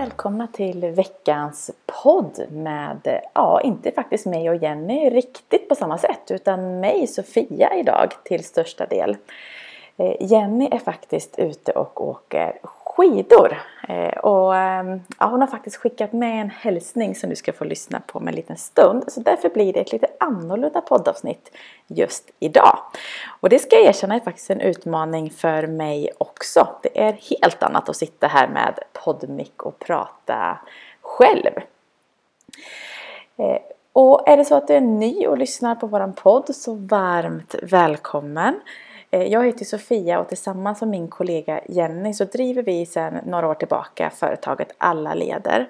Välkomna till veckans podd med, ja, inte faktiskt mig och Jenny riktigt på samma sätt utan mig Sofia idag till största del. Eh, Jenny är faktiskt ute och åker skidor. Eh, och ehm, ja, hon har faktiskt skickat med en hälsning som du ska få lyssna på om en liten stund. Så därför blir det ett lite annorlunda poddavsnitt just idag. Och det ska jag erkänna är faktiskt en utmaning för mig också. Det är helt annat att sitta här med poddmick och prata själv. Eh, och är det så att du är ny och lyssnar på våran podd så varmt välkommen! Eh, jag heter Sofia och tillsammans med min kollega Jenny så driver vi sedan några år tillbaka företaget Alla leder.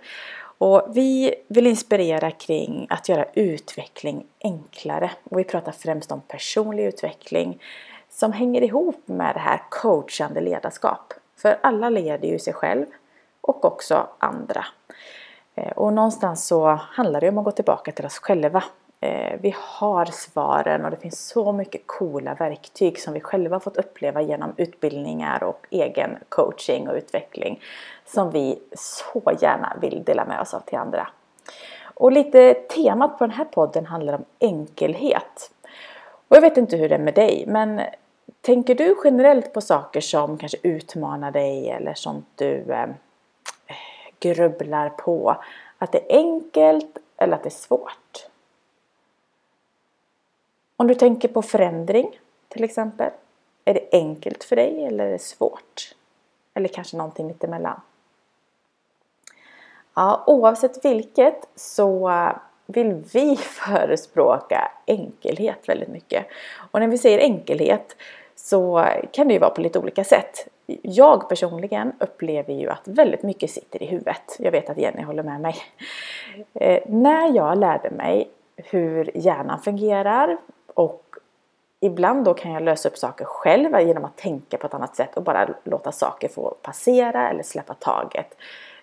Och vi vill inspirera kring att göra utveckling enklare. Och vi pratar främst om personlig utveckling som hänger ihop med det här coachande ledarskap. För alla leder ju sig själv och också andra. Eh, och någonstans så handlar det om att gå tillbaka till oss själva Eh, vi har svaren och det finns så mycket coola verktyg som vi själva fått uppleva genom utbildningar och egen coaching och utveckling som vi så gärna vill dela med oss av till andra. Och lite temat på den här podden handlar om enkelhet. Och jag vet inte hur det är med dig men tänker du generellt på saker som kanske utmanar dig eller sånt du eh, grubblar på? Att det är enkelt eller att det är svårt? Om du tänker på förändring till exempel. Är det enkelt för dig eller är det svårt? Eller kanske någonting mittemellan? Ja, oavsett vilket så vill vi förespråka enkelhet väldigt mycket. Och när vi säger enkelhet så kan det ju vara på lite olika sätt. Jag personligen upplever ju att väldigt mycket sitter i huvudet. Jag vet att Jenny håller med mig. Eh, när jag lärde mig hur hjärnan fungerar, och ibland då kan jag lösa upp saker själv genom att tänka på ett annat sätt och bara låta saker få passera eller släppa taget.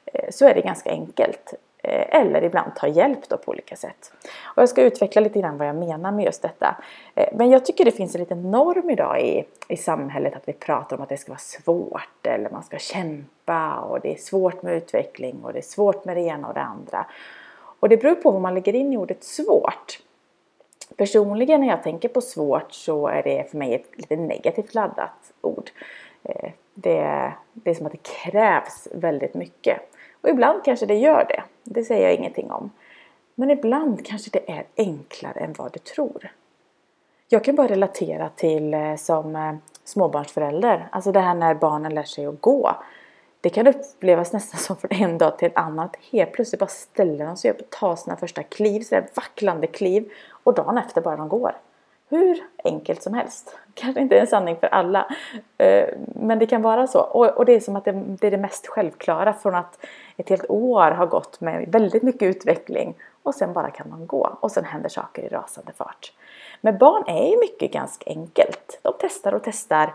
Eh, så är det ganska enkelt. Eh, eller ibland ta hjälp då på olika sätt. Och jag ska utveckla lite grann vad jag menar med just detta. Eh, men jag tycker det finns en liten norm idag i, i samhället att vi pratar om att det ska vara svårt eller man ska kämpa och det är svårt med utveckling och det är svårt med det ena och det andra. Och det beror på vad man lägger in i ordet svårt. Personligen när jag tänker på svårt så är det för mig ett lite negativt laddat ord. Eh, det, det är som att det krävs väldigt mycket. Och ibland kanske det gör det. Det säger jag ingenting om. Men ibland kanske det är enklare än vad du tror. Jag kan bara relatera till eh, som eh, småbarnsförälder. Alltså det här när barnen lär sig att gå. Det kan upplevas nästan som från en dag till en annan. Att helt plötsligt bara ställer de sig upp och tar sina första kliv, sådär vacklande kliv. Och dagen efter bara de går. Hur enkelt som helst. Kanske inte en sanning för alla. Eh, men det kan vara så. Och det är som att det är det mest självklara från att ett helt år har gått med väldigt mycket utveckling. Och sen bara kan man gå. Och sen händer saker i rasande fart. Men barn är ju mycket ganska enkelt. De testar och testar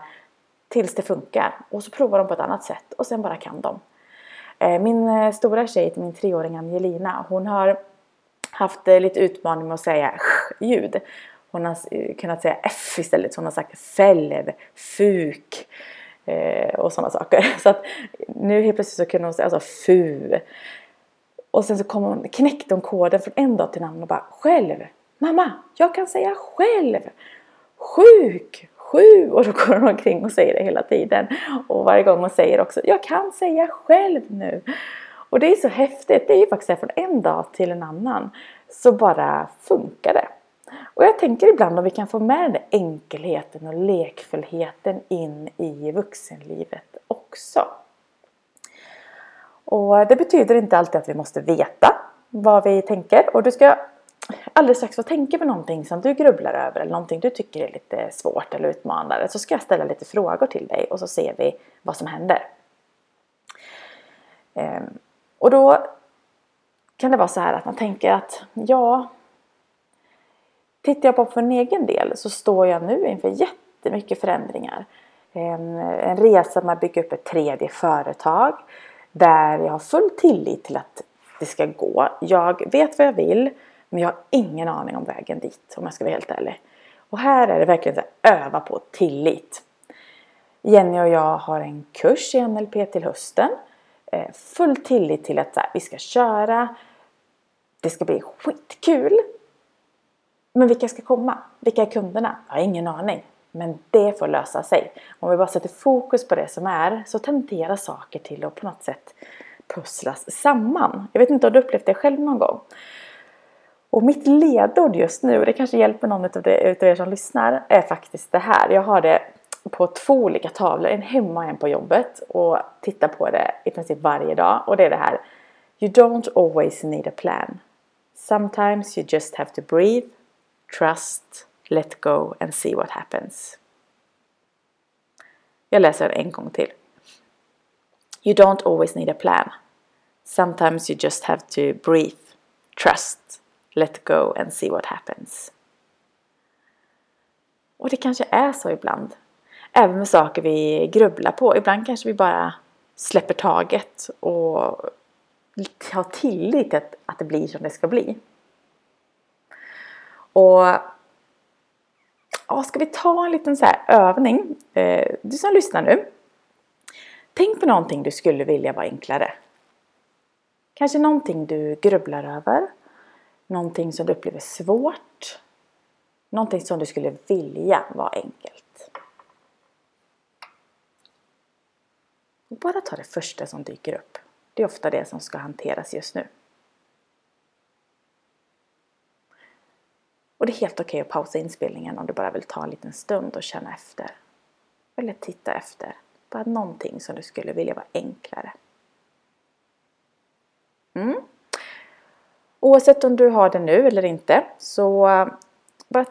tills det funkar. Och så provar de på ett annat sätt och sen bara kan de. Eh, min eh, stora tjej, min treåring Angelina, hon har haft eh, lite utmaning med att säga ljud. Hon har eh, kunnat säga F istället, så hon har sagt fälv, fuk eh, och sådana saker. Så att nu helt plötsligt så kunde hon säga alltså fu. Och sen så kom hon, knäckte hon koden från en dag till en annan och bara själv. Mamma, jag kan säga själv. Sjuk, sju och då går hon omkring och säger det hela tiden. Och varje gång hon säger också jag kan säga själv nu. Och det är så häftigt. Det är ju faktiskt från en dag till en annan så bara funkar det. Och jag tänker ibland om vi kan få med den där enkelheten och lekfullheten in i vuxenlivet också. Och det betyder inte alltid att vi måste veta vad vi tänker. Och du ska alldeles strax få tänka på någonting som du grubblar över eller någonting du tycker är lite svårt eller utmanande så ska jag ställa lite frågor till dig och så ser vi vad som händer. Ehm, och då kan det vara så här att man tänker att ja, tittar jag på för en egen del så står jag nu inför jättemycket förändringar. En, en resa med att bygga upp ett tredje företag där jag har full tillit till att det ska gå. Jag vet vad jag vill. Men jag har ingen aning om vägen dit om jag ska vara helt ärlig. Och här är det verkligen att öva på tillit. Jenny och jag har en kurs i NLP till hösten. Eh, full tillit till att här, vi ska köra, det ska bli skitkul. Men vilka ska komma? Vilka är kunderna? Jag har ingen aning. Men det får lösa sig. Om vi bara sätter fokus på det som är så tenderar saker till att på något sätt pusslas samman. Jag vet inte om du upplevt det själv någon gång. Och mitt ledord just nu, det kanske hjälper någon av er som lyssnar, är faktiskt det här. Jag har det på två olika tavlor, en hemma och en på jobbet och tittar på det i princip varje dag. Och det är det här. You don't always need a plan. Sometimes you just have to breathe, trust, let go and see what happens. Jag läser en gång till. You don't always need a plan. Sometimes you just have to breathe, trust, let go and see what happens. Och det kanske är så ibland. Även med saker vi grubblar på. Ibland kanske vi bara släpper taget och har tillit till att, att det blir som det ska bli. Och ja, ska vi ta en liten så övning? Eh, du som lyssnar nu. Tänk på någonting du skulle vilja vara enklare. Kanske någonting du grubblar över. Någonting som du upplever svårt. Någonting som du skulle vilja vara enkelt. Och bara ta det första som dyker upp. Det är ofta det som ska hanteras just nu. Och det är helt okej okay att pausa inspelningen om du bara vill ta en liten stund och känna efter. Eller titta efter. Bara någonting som du skulle vilja vara enklare. Mm. Oavsett om du har det nu eller inte så eh, bara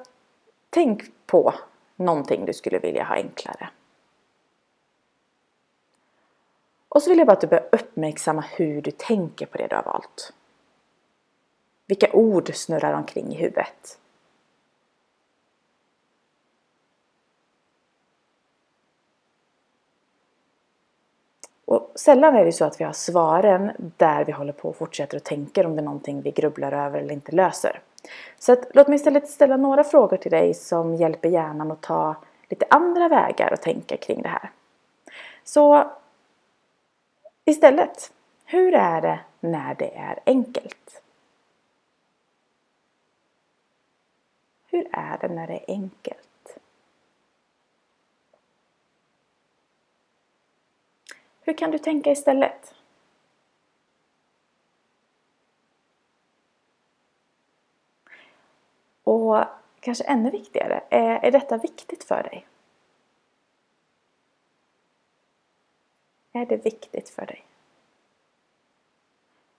tänk på någonting du skulle vilja ha enklare. Och så vill jag bara att du börjar uppmärksamma hur du tänker på det du har valt. Vilka ord snurrar omkring i huvudet? Och sällan är det så att vi har svaren där vi håller på och fortsätter att tänka om det är någonting vi grubblar över eller inte löser. Så att, låt mig istället ställa några frågor till dig som hjälper hjärnan att ta lite andra vägar och tänka kring det här. Så istället, hur är det när det är enkelt? Hur är det när det är enkelt? Hur kan du tänka istället? Och kanske ännu viktigare, är, är detta viktigt för dig? Är det viktigt för dig?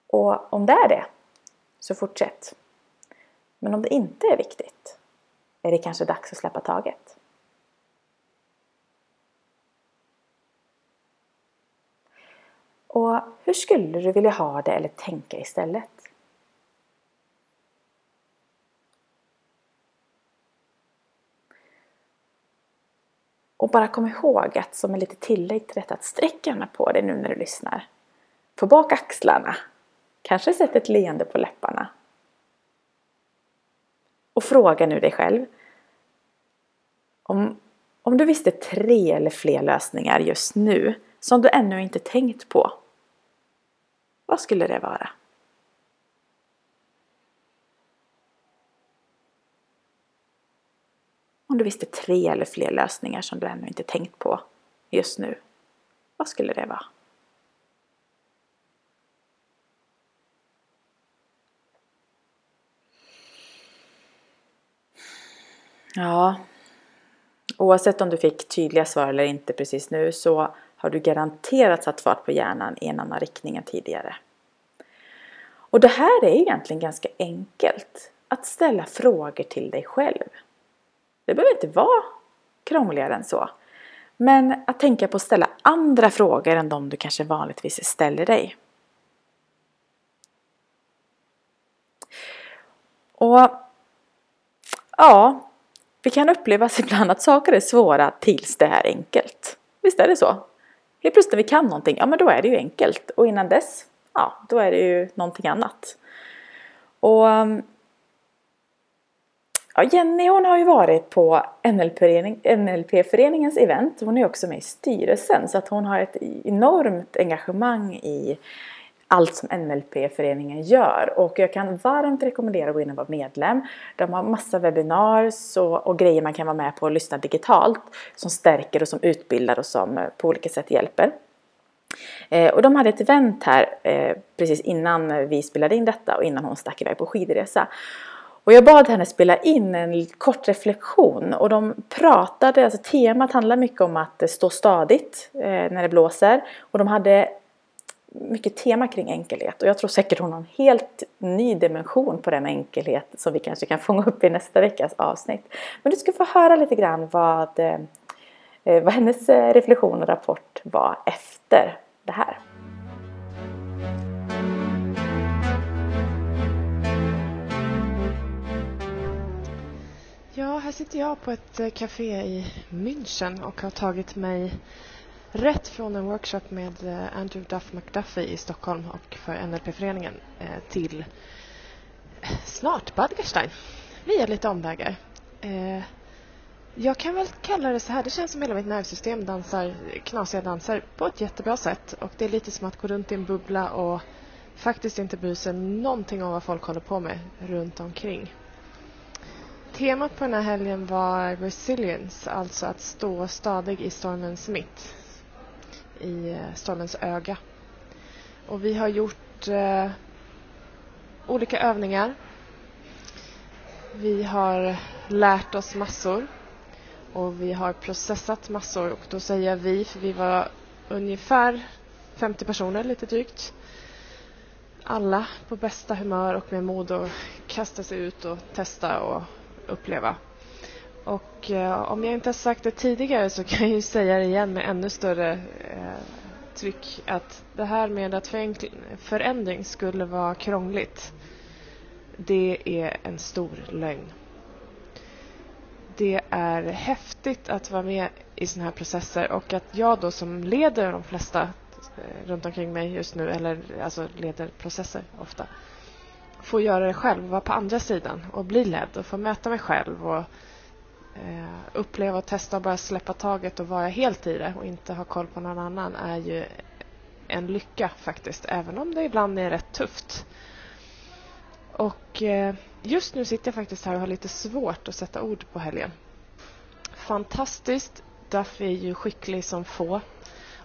Och om det är det, så fortsätt. Men om det inte är viktigt, är det kanske dags att släppa taget. Och hur skulle du vilja ha det eller tänka istället? Och bara kom ihåg att som en lite tillägg till detta att sträck gärna på dig nu när du lyssnar. Få bak axlarna. Kanske sätt ett leende på läpparna. Och fråga nu dig själv. Om, om du visste tre eller fler lösningar just nu som du ännu inte tänkt på. Vad skulle det vara? Om du visste tre eller fler lösningar som du ännu inte tänkt på just nu. Vad skulle det vara? Ja, oavsett om du fick tydliga svar eller inte precis nu så har du garanterat satt fart på hjärnan i en annan riktning än tidigare. Och det här är egentligen ganska enkelt. Att ställa frågor till dig själv. Det behöver inte vara krångligare än så. Men att tänka på att ställa andra frågor än de du kanske vanligtvis ställer dig. Och ja, vi kan uppleva ibland att saker är svåra tills det är enkelt. Visst är det så? Helt plötsligt när vi kan någonting, ja men då är det ju enkelt. Och innan dess, ja då är det ju någonting annat. Och ja, Jenny hon har ju varit på NLP-föreningens event. Hon är också med i styrelsen så att hon har ett enormt engagemang i allt som NLP-föreningen gör. Och jag kan varmt rekommendera att gå in och vara medlem. De har massa webbinars och, och grejer man kan vara med på och lyssna digitalt som stärker och som utbildar och som eh, på olika sätt hjälper. Eh, och de hade ett event här eh, precis innan vi spelade in detta och innan hon stack iväg på skidresa. Och jag bad henne spela in en kort reflektion och de pratade, alltså temat handlar mycket om att stå stadigt eh, när det blåser. Och de hade mycket tema kring enkelhet och jag tror säkert hon har en helt ny dimension på den enkelhet som vi kanske kan fånga upp i nästa veckas avsnitt. Men du ska få höra lite grann vad, eh, eh vad hennes eh, reflektion och rapport var efter det här. Sitter jag på ett eh, café i München och har tagit mig rätt från en workshop med eh, Andrew Duff McDuffie i Stockholm och för NLP-föreningen eh, till snart Badgerstein via lite omvägar. Jag kan väl kalla det så här, det känns som hela mitt nervsystem dansar knasiga danser på ett jättebra sätt och det är lite som att gå runt i en bubbla och faktiskt inte bry sig någonting om vad folk håller på med runt omkring. Temat på den här helgen var resilience, alltså att stå stadig i stormens mitt. I eh, stormens öga. Och vi har gjort eh, olika övningar. Vi har lärt oss massor. Och vi har processat massor. Och då säger jag vi, för vi var ungefär 50 personer, lite drygt. Alla på bästa humör och med mod att kasta sig ut och testa och uppleva. Och eh, om jag inte har sagt det tidigare så kan jag ju säga det igen med ännu större eh, tryck att det här med att förändring skulle vara krångligt det är en stor lögn. Det är häftigt att vara med i sådana här processer och att jag då som leder de flesta eh, runt omkring mig just nu, eller alltså leder processer ofta, få göra det själv, vara på andra sidan och bli ledd och få möta mig själv och eh, uppleva och testa och bara släppa taget och vara helt i det och inte ha koll på någon annan är ju en lycka faktiskt, även om det ibland är rätt tufft. Och eh, just nu sitter jag faktiskt här och har lite svårt att sätta ord på helgen. Fantastiskt. Duffy är ju skicklig som få.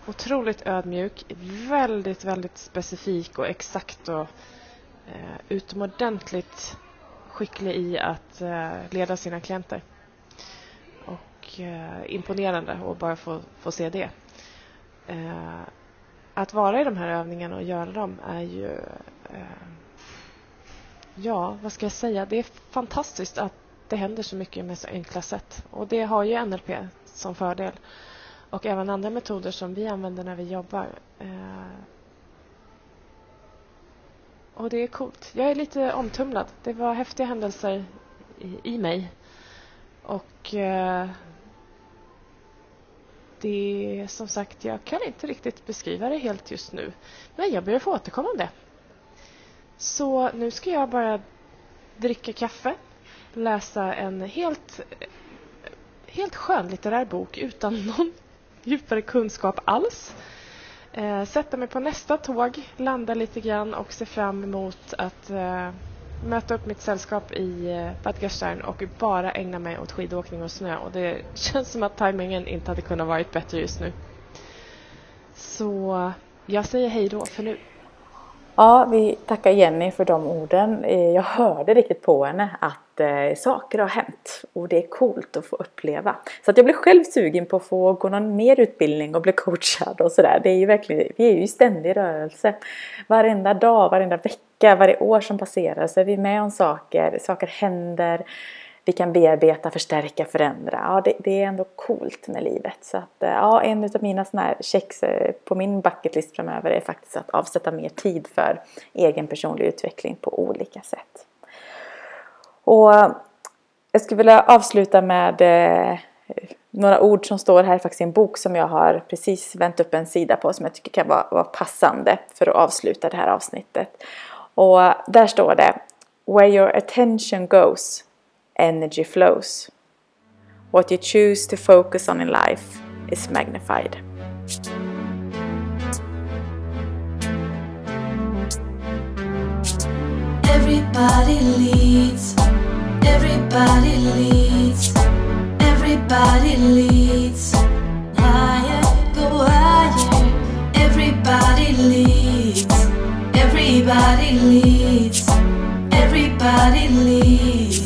Otroligt ödmjuk, väldigt, väldigt specifik och exakt och Eh, utomordentligt skicklig i att eh, leda sina klienter. Och eh, imponerande att bara få, få se det. Eh, att vara i de här övningarna och göra dem är ju... Eh, ja, vad ska jag säga? Det är fantastiskt att det händer så mycket med så enkla sätt. Och det har ju NLP som fördel. Och även andra metoder som vi använder när vi jobbar. Eh, och det är coolt. Jag är lite omtumlad. Det var häftiga händelser i, i mig. Och eh, det som sagt, jag kan inte riktigt beskriva det helt just nu. Men jag ber att få återkomma om det. Så nu ska jag bara dricka kaffe, läsa en helt, helt skönlitterär bok utan någon djupare kunskap alls eh, sätta mig på nästa tåg, landa lite grann och se fram emot att eh, möta upp mitt sällskap i eh, Bad Gastein och bara ägna mig åt skidåkning och snö. Och det känns som att tajmingen inte hade kunnat varit bättre just nu. Så jag säger hej då för nu. Ja, vi tackar Jenny för de orden. Eh, jag hörde riktigt på henne att eh, saker har hänt och det är coolt att få uppleva. Så att jag blev själv sugen på att få gå någon mer utbildning och bli coachad och sådär. Det är ju verkligen, vi är ju i ständig rörelse. Varenda dag, varenda vecka, varje år som passerar så är vi med om saker, saker händer vi kan bearbeta, förstärka, förändra. Ja, det, det, är ändå coolt med livet. Så att, eh, ja, en av mina såna här checks eh, på min bucketlist framöver är faktiskt att avsätta mer tid för egen personlig utveckling på olika sätt. Och eh, jag skulle vilja avsluta med eh, några ord som står här faktiskt i en bok som jag har precis vänt upp en sida på som jag tycker kan vara, vara passande för att avsluta det här avsnittet. Och där står det Where your attention goes energy flows. What you choose to focus on in life is magnified. Everybody leads, everybody leads, everybody leads. Higher, go higher. Everybody leads, everybody leads, everybody leads.